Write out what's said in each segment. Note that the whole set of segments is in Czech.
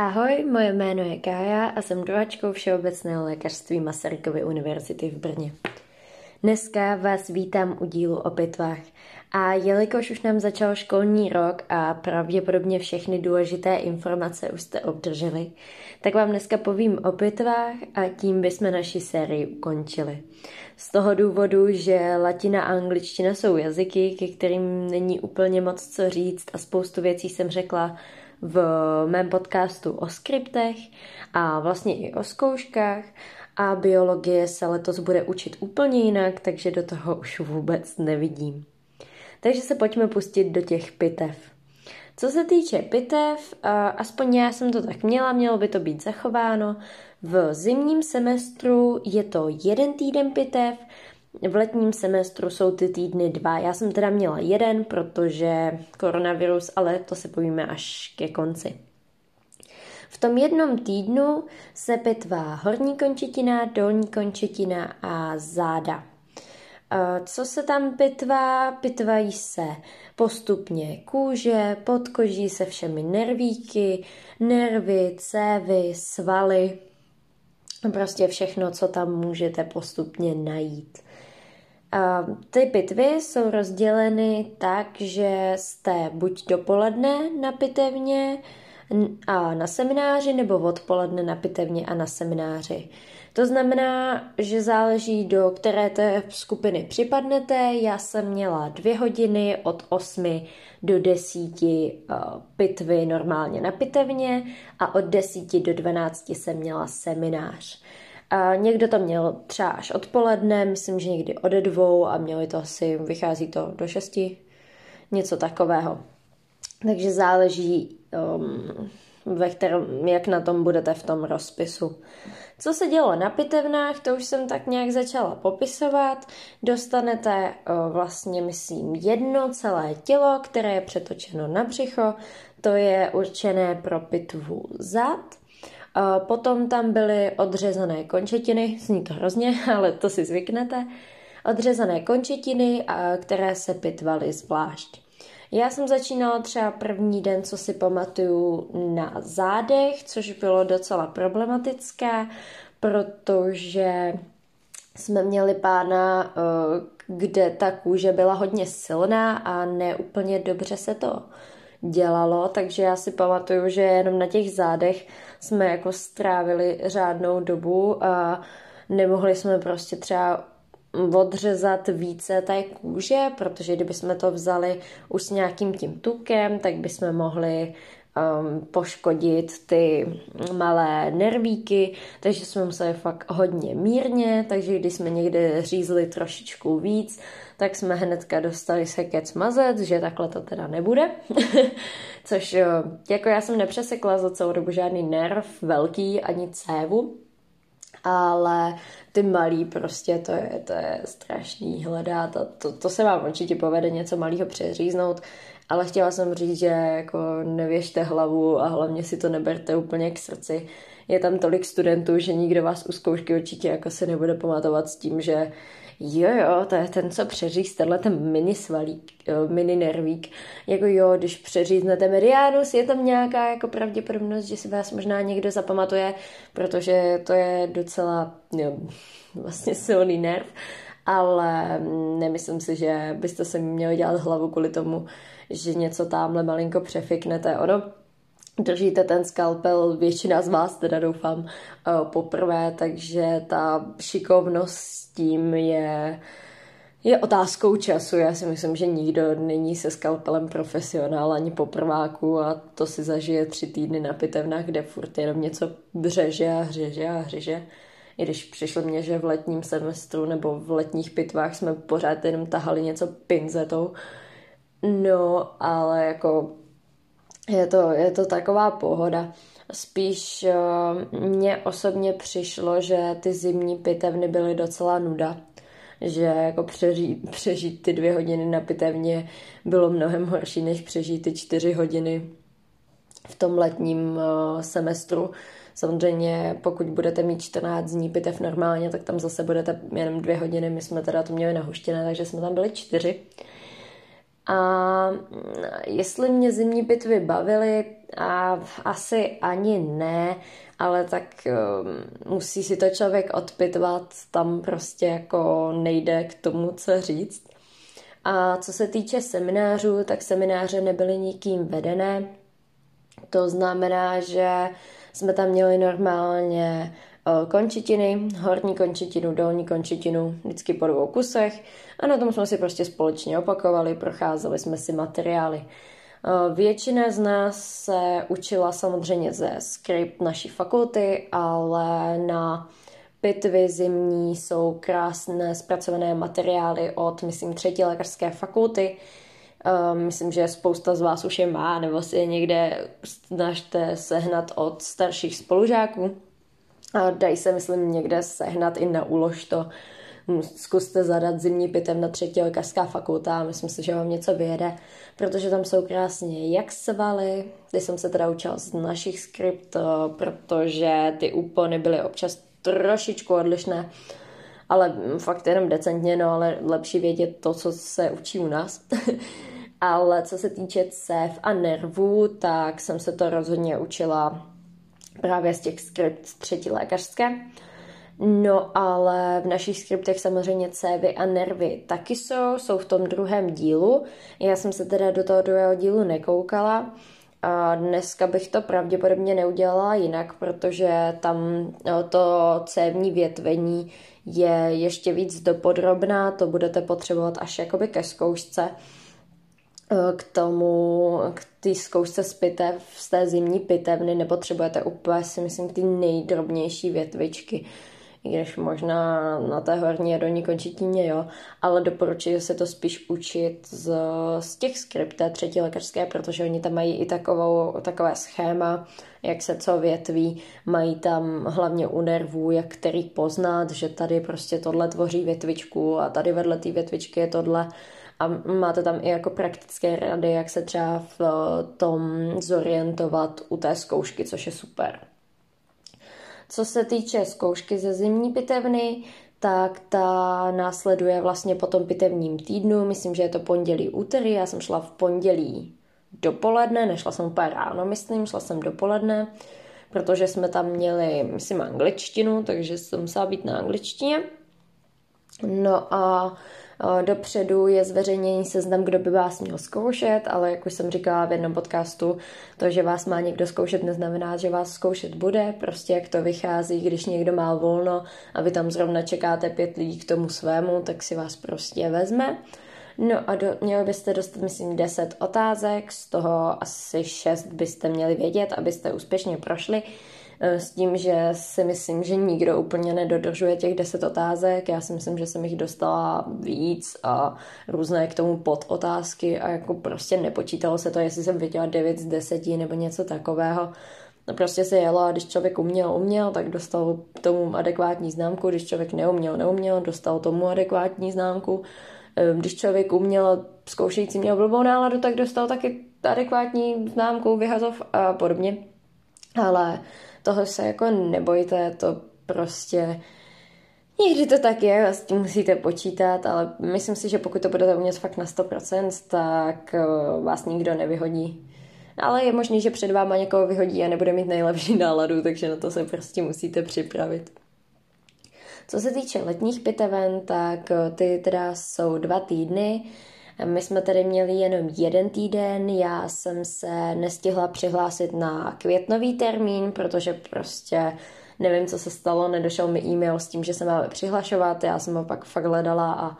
Ahoj, moje jméno je Kája a jsem druhačkou Všeobecného lékařství Masarykovy univerzity v Brně. Dneska vás vítám u dílu o pitvách a jelikož už nám začal školní rok a pravděpodobně všechny důležité informace už jste obdrželi, tak vám dneska povím o pitvách a tím bychom naši sérii ukončili. Z toho důvodu, že latina a angličtina jsou jazyky, ke kterým není úplně moc co říct a spoustu věcí jsem řekla v mém podcastu o skriptech a vlastně i o zkouškách a biologie se letos bude učit úplně jinak, takže do toho už vůbec nevidím. Takže se pojďme pustit do těch pitev. Co se týče pitev, aspoň já jsem to tak měla, mělo by to být zachováno. V zimním semestru je to jeden týden pitev, v letním semestru jsou ty týdny dva. Já jsem teda měla jeden, protože koronavirus, ale to se povíme až ke konci. V tom jednom týdnu se pitvá horní končetina, dolní končetina a záda. Co se tam pitvá? Pitvají se postupně kůže, podkoží se všemi nervíky, nervy, cévy, svaly, prostě všechno, co tam můžete postupně najít. Ty pitvy jsou rozděleny tak, že jste buď dopoledne na pitevně a na semináři, nebo odpoledne na pitevně a na semináři. To znamená, že záleží, do které té skupiny připadnete. Já jsem měla dvě hodiny od 8 do 10 pitvy normálně na pitevně a od 10 do 12 jsem měla seminář. A někdo to měl třeba až odpoledne, myslím, že někdy ode dvou a měli to asi, vychází to do šesti, něco takového. Takže záleží, um, ve kterém, jak na tom budete v tom rozpisu. Co se dělo na pitevnách, to už jsem tak nějak začala popisovat. Dostanete uh, vlastně, myslím, jedno celé tělo, které je přetočeno na břicho. To je určené pro pitvu zad. Potom tam byly odřezané končetiny, zní to hrozně, ale to si zvyknete. Odřezané končetiny, které se pitvaly zvlášť. Já jsem začínala třeba první den, co si pamatuju, na zádech, což bylo docela problematické, protože jsme měli pána, eh, kde ta kůže byla hodně silná a neúplně dobře se to dělalo, takže já si pamatuju, že jenom na těch zádech jsme jako strávili řádnou dobu a nemohli jsme prostě třeba odřezat více té kůže, protože kdyby jsme to vzali už s nějakým tím tukem, tak bychom mohli um, poškodit ty malé nervíky, takže jsme museli fakt hodně mírně, takže když jsme někde řízli trošičku víc, tak jsme hnedka dostali se kec mazec, že takhle to teda nebude. Což jako já jsem nepřesekla za celou dobu žádný nerv velký ani cévu, ale ty malý prostě to je, to je strašný hledat a to, to se vám určitě povede něco malého přeříznout, ale chtěla jsem říct, že jako nevěžte hlavu a hlavně si to neberte úplně k srdci. Je tam tolik studentů, že nikdo vás u zkoušky určitě jako se nebude pamatovat s tím, že jo, jo, to je ten, co přeříz, tenhle ten mini svalík, mini nervík. Jako jo, když přeříznete mediánus, je tam nějaká jako pravděpodobnost, že si vás možná někdo zapamatuje, protože to je docela jo, vlastně silný nerv, ale nemyslím si, že byste se měli dělat hlavu kvůli tomu, že něco tamhle malinko přefiknete. Ono držíte ten skalpel, většina z vás teda doufám eh, poprvé, takže ta šikovnost s tím je, je otázkou času. Já si myslím, že nikdo není se skalpelem profesionál ani poprváku a to si zažije tři týdny na pitevnách, kde furt jenom něco břeže a hřeže a hřeže. I když přišlo mě, že v letním semestru nebo v letních pitvách jsme pořád jenom tahali něco pinzetou, No, ale jako je to, je to taková pohoda. Spíš uh, mně osobně přišlo, že ty zimní pitevny byly docela nuda. Že jako přežít, přežít ty dvě hodiny na pitevně bylo mnohem horší, než přežít ty čtyři hodiny v tom letním uh, semestru. Samozřejmě, pokud budete mít 14 dní pitev normálně, tak tam zase budete jenom dvě hodiny. My jsme teda to měli nahuštěné, takže jsme tam byli čtyři. A jestli mě zimní pitvy bavily, a asi ani ne, ale tak um, musí si to člověk odpitvat, tam prostě jako nejde k tomu, co říct. A co se týče seminářů, tak semináře nebyly nikým vedené. To znamená, že jsme tam měli normálně končetiny, horní končetinu, dolní končetinu, vždycky po dvou kusech a na tom jsme si prostě společně opakovali, procházeli jsme si materiály. Většina z nás se učila samozřejmě ze skript naší fakulty, ale na pitvy zimní jsou krásné zpracované materiály od, myslím, třetí lékařské fakulty. Myslím, že spousta z vás už je má, nebo si je někde snažte sehnat od starších spolužáků. A dají se, myslím, někde sehnat i na úlož to. Zkuste zadat zimní pitev na třetí lékařská fakulta a myslím si, že vám něco vyjede, protože tam jsou krásně jak svaly, ty jsem se teda učila z našich skript, eh, protože ty úpony byly občas trošičku odlišné, ale fakt jenom decentně, no ale lepší vědět to, co se učí u nás. ale co se týče cev a nervů, tak jsem se to rozhodně učila právě z těch skript třetí lékařské. No ale v našich skriptech samozřejmě cévy a nervy taky jsou, jsou v tom druhém dílu. Já jsem se teda do toho druhého dílu nekoukala. A dneska bych to pravděpodobně neudělala jinak, protože tam no, to cévní větvení je ještě víc dopodrobná, to budete potřebovat až jakoby ke zkoušce. Eh, k tomu, k té zkoušce z pitev, z té zimní pitevny nepotřebujete úplně si myslím ty nejdrobnější větvičky, i když možná na té horní a dolní končetině, jo, ale doporučuji se to spíš učit z, z těch skripté třetí lékařské, protože oni tam mají i takovou, takové schéma, jak se co větví, mají tam hlavně u nervů, jak který poznat, že tady prostě tohle tvoří větvičku a tady vedle té větvičky je tohle, a máte tam i jako praktické rady, jak se třeba v tom zorientovat u té zkoušky, což je super. Co se týče zkoušky ze zimní pitevny, tak ta následuje vlastně po tom pitevním týdnu, myslím, že je to pondělí, úterý, já jsem šla v pondělí dopoledne, nešla jsem úplně ráno, myslím, šla jsem dopoledne, protože jsme tam měli, myslím, angličtinu, takže jsem musela být na angličtině. No a Dopředu je zveřejněný seznam, kdo by vás měl zkoušet, ale jak už jsem říkala v jednom podcastu, to, že vás má někdo zkoušet, neznamená, že vás zkoušet bude. Prostě jak to vychází, když někdo má volno a vy tam zrovna čekáte pět lidí k tomu svému, tak si vás prostě vezme. No a do, měli byste dostat, myslím, 10 otázek, z toho asi 6 byste měli vědět, abyste úspěšně prošli. Eh, s tím, že si myslím, že nikdo úplně nedodržuje těch deset otázek. Já si myslím, že jsem jich dostala víc a různé k tomu podotázky a jako prostě nepočítalo se to, jestli jsem viděla 9 z 10 nebo něco takového. No prostě se jelo a když člověk uměl, uměl, tak dostal tomu adekvátní známku, když člověk neuměl, neuměl, dostal tomu adekvátní známku. Eh, když člověk uměl, zkoušející měl blbou náladu, tak dostal taky adekvátní známku, vyhazov a podobně. Ale toho se jako nebojte, to prostě Někdy to tak je, s tím musíte počítat, ale myslím si, že pokud to budete umět fakt na 100%, tak eh, vás nikdo nevyhodí. Ale je možný, že před váma někoho vyhodí a nebude mít nejlepší náladu, takže na to se prostě musíte připravit. Co se týče letních piteven, tak eh, ty teda jsou dva týdny. My jsme tady měli jenom jeden týden, já jsem se nestihla přihlásit na květnový termín, protože prostě nevím, co se stalo, nedošel mi e-mail s tím, že se máme přihlašovat, já jsem ho pak fakt hledala a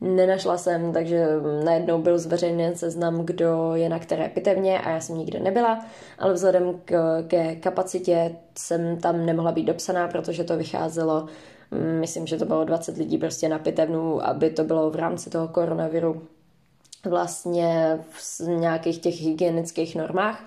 nenašla jsem, takže najednou byl zveřejněn seznam, kdo je na které pitevně a já jsem nikde nebyla, ale vzhledem k, ke kapacitě jsem tam nemohla být dopsaná, protože to vycházelo, myslím, že to bylo 20 lidí prostě na pitevnu, aby to bylo v rámci toho koronaviru vlastně v nějakých těch hygienických normách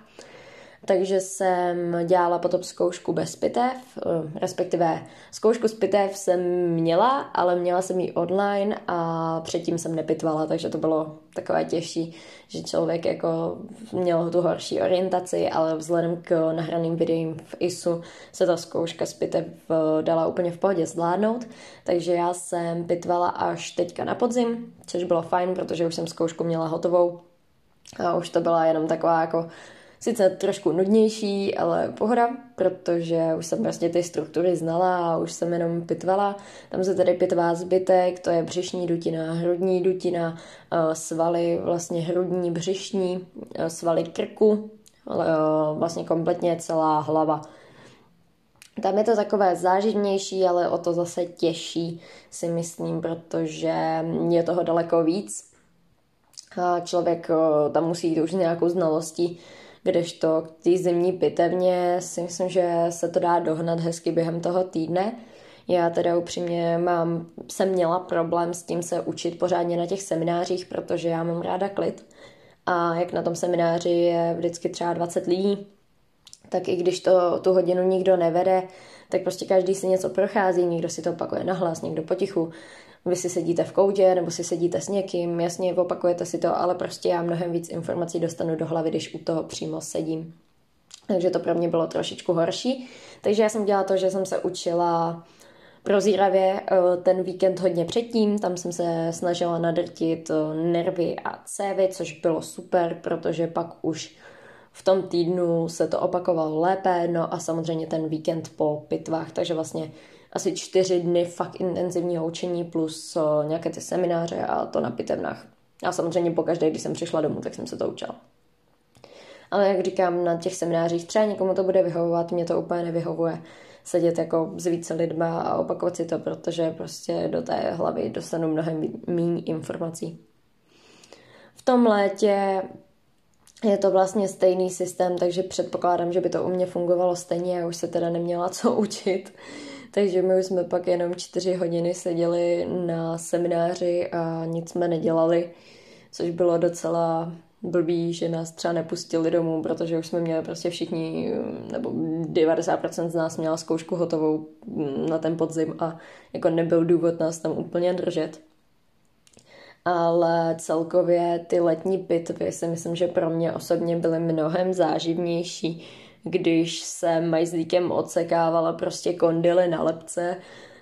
takže jsem dělala potom zkoušku bez pitev, eh, respektive zkoušku z pitev jsem měla, ale měla jsem ji online a předtím jsem nepitvala, takže to bylo takové těžší, že člověk jako měl tu horší orientaci, ale vzhledem k nahraným videím v ISU se ta zkouška z pitev eh, dala úplně v pohodě zvládnout, takže já jsem pitvala až teďka na podzim, což bylo fajn, protože už jsem zkoušku měla hotovou A už to byla jenom taková jako sice trošku nudnější, ale pohoda, protože už jsem vlastně ty struktury znala a už jsem jenom pitvala. Tam se tady pitvá zbytek, to je břišní dutina, hrudní dutina, eh, svaly vlastně hrudní, břišní, eh, svaly krku, eh, vlastně kompletně celá hlava. Tam je to takové záživnější, ale o to zase těžší, si myslím, protože je toho daleko víc. A člověk tam musí jít už nějakou znalostí, kdežto k té zimní pitevně si myslím, že se to dá dohnat hezky během toho týdne. Já teda upřímně mám, jsem měla problém s tím se učit pořádně na těch seminářích, protože já mám ráda klid. A jak na tom semináři je vždycky třeba 20 lidí, tak i když to tu hodinu nikdo nevede, tak prostě každý si něco prochází, někdo si to opakuje nahlas, někdo potichu. Vy si sedíte v koutě nebo si sedíte s někým, jasně opakujete si to, ale prostě já mnohem víc informací dostanu do hlavy, když u toho přímo sedím. Takže to pro mě bylo trošičku horší. Takže já jsem dělala to, že jsem se učila prozíravě eh, ten víkend hodně předtím, tam jsem se snažila nadrtit eh, nervy a cévy, což bylo super, protože pak už v tom týdnu se to opakovalo lépe, no a samozřejmě ten víkend po pitvách, takže vlastně asi čtyři dny fakt intenzivního učení plus uh, nějaké ty semináře a to na pitevnách. A samozřejmě po každé, když jsem přišla domů, tak jsem se to učila. Ale jak říkám, na těch seminářích třeba někomu to bude vyhovovat, mě to úplně nevyhovuje sedět jako s více lidma a opakovat si to, protože prostě do té hlavy dostanu mnohem méně informací. V tom létě je to vlastně stejný systém, takže předpokládám, že by to u mě fungovalo stejně, já už se teda neměla co učit. Takže my už jsme pak jenom čtyři hodiny seděli na semináři a nic jsme nedělali, což bylo docela blbý, že nás třeba nepustili domů, protože už jsme měli prostě všichni, nebo 90% z nás měla zkoušku hotovou na ten podzim a jako nebyl důvod nás tam úplně držet. Ale celkově ty letní pitvy si myslím, že pro mě osobně byly mnohem záživnější, když jsem majzlíkem odsekávala prostě kondily na lepce,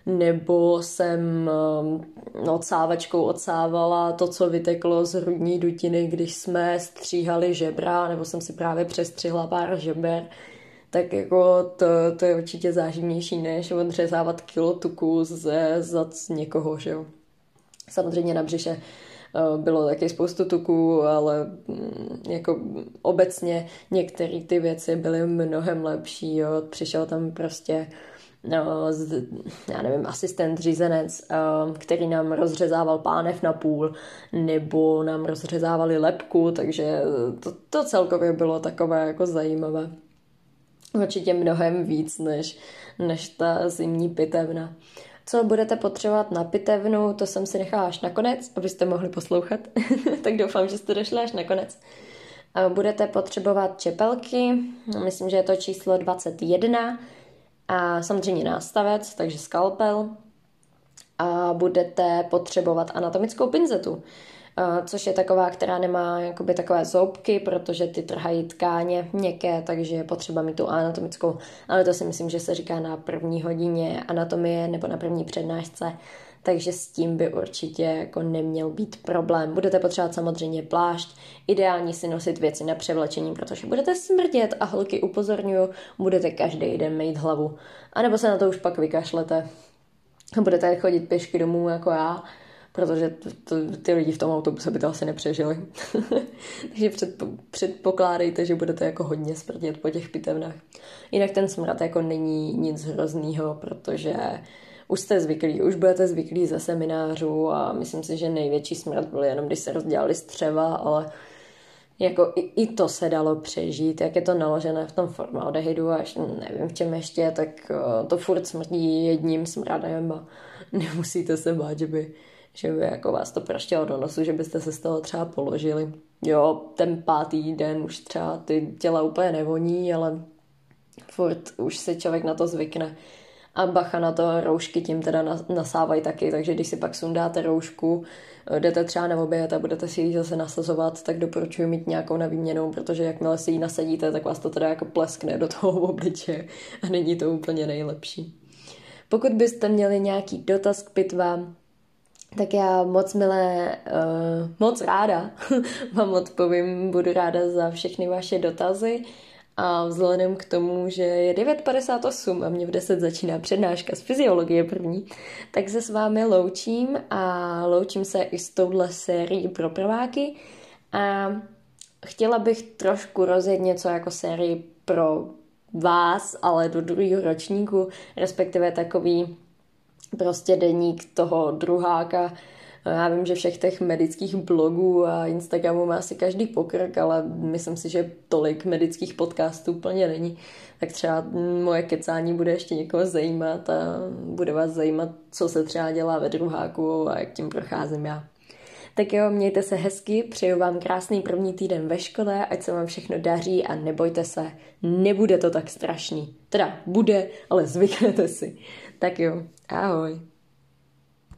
nebo jsem um, odsávačkou odsávala to, co vyteklo z hrudní dutiny, když jsme stříhali žebra, nebo jsem si právě přestřihla pár žeber, tak jako to, to je určitě záživnější, než odřezávat kilo tuku ze zac někoho, že jo. Samozřejmě na břiše bylo taky spoustu tuků, ale mm, jako obecně některé ty věci byly mnohem lepší. Jo. Přišel tam prostě no, z, já nevím, asistent, řízenec, eh, který nám rozřezával pánev na půl, nebo nám rozřezávali lepku, takže to, to celkově bylo takové jako zajímavé. Určitě mnohem víc než, než ta zimní pitevna. Co budete potřebovat na pitevnu, to jsem si nechala až nakonec, abyste mohli poslouchat. tak doufám, že jste došli až nakonec. Budete potřebovat čepelky, myslím, že je to číslo 21 a samozřejmě nástavec, takže skalpel. A budete potřebovat anatomickou pinzetu což je taková, která nemá jakoby takové zoubky, protože ty trhají tkáně měkké, takže je potřeba mít tu anatomickou, ale to si myslím, že se říká na první hodině anatomie nebo na první přednášce, takže s tím by určitě jako neměl být problém. Budete potřebovat samozřejmě plášť, ideální si nosit věci na převlečení, protože budete smrdět a holky upozorňuju, budete každý den mít hlavu. A nebo se na to už pak vykašlete. Budete chodit pěšky domů jako já, protože to, to, ty lidi v tom autobuse by to asi nepřežili. Takže předpo, předpokládejte, že budete jako hodně smrdět po těch pitevnách. Jinak ten smrad jako není nic hroznýho, protože už jste zvyklí, už budete zvyklí ze seminářů a myslím si, že největší smrad byl jenom, když se rozdělali střeva, ale jako i, i to se dalo přežít, jak je to naložené v tom formaldehydu až nevím v čem ještě, tak eh, to furt smrdí jedním smradem a nemusíte se bát, že by že by jako vás to praštělo do nosu, že byste se z toho třeba položili. Jo, ten pátý den už třeba ty těla úplně nevoní, ale furt už se člověk na to zvykne. A bacha na to, roušky tím teda nasávají taky, takže když si pak sundáte roušku, jdete třeba na oběd a budete si ji zase nasazovat, tak doporučuji mít nějakou na výměnu, protože jakmile si ji nasadíte, tak vás to teda jako pleskne do toho obličeje a není to úplně nejlepší. Pokud byste měli nějaký dotaz k pitvám, tak já moc milé, uh, moc ráda vám odpovím, budu ráda za všechny vaše dotazy. A vzhledem k tomu, že je 9.58 a mě v 10 začíná přednáška z fyziologie první, tak se s vámi loučím a loučím se i s touhle sérií pro prváky. A chtěla bych trošku rozjet něco jako sérii pro vás, ale do druhého ročníku, respektive takový prostě deník toho druháka. Já vím, že všech těch medických blogů a Instagramů má asi každý pokrk, ale myslím si, že tolik medických podcastů úplně není. Tak třeba moje kecání bude ještě někoho zajímat a bude vás zajímat, co se třeba dělá ve druháku a jak tím procházím já. Tak jo, mějte se hezky, přeju vám krásný první týden ve škole, ať se vám všechno daří a nebojte se, nebude to tak strašný. Teda bude, ale zvyknete si. Tak jo, ahoj.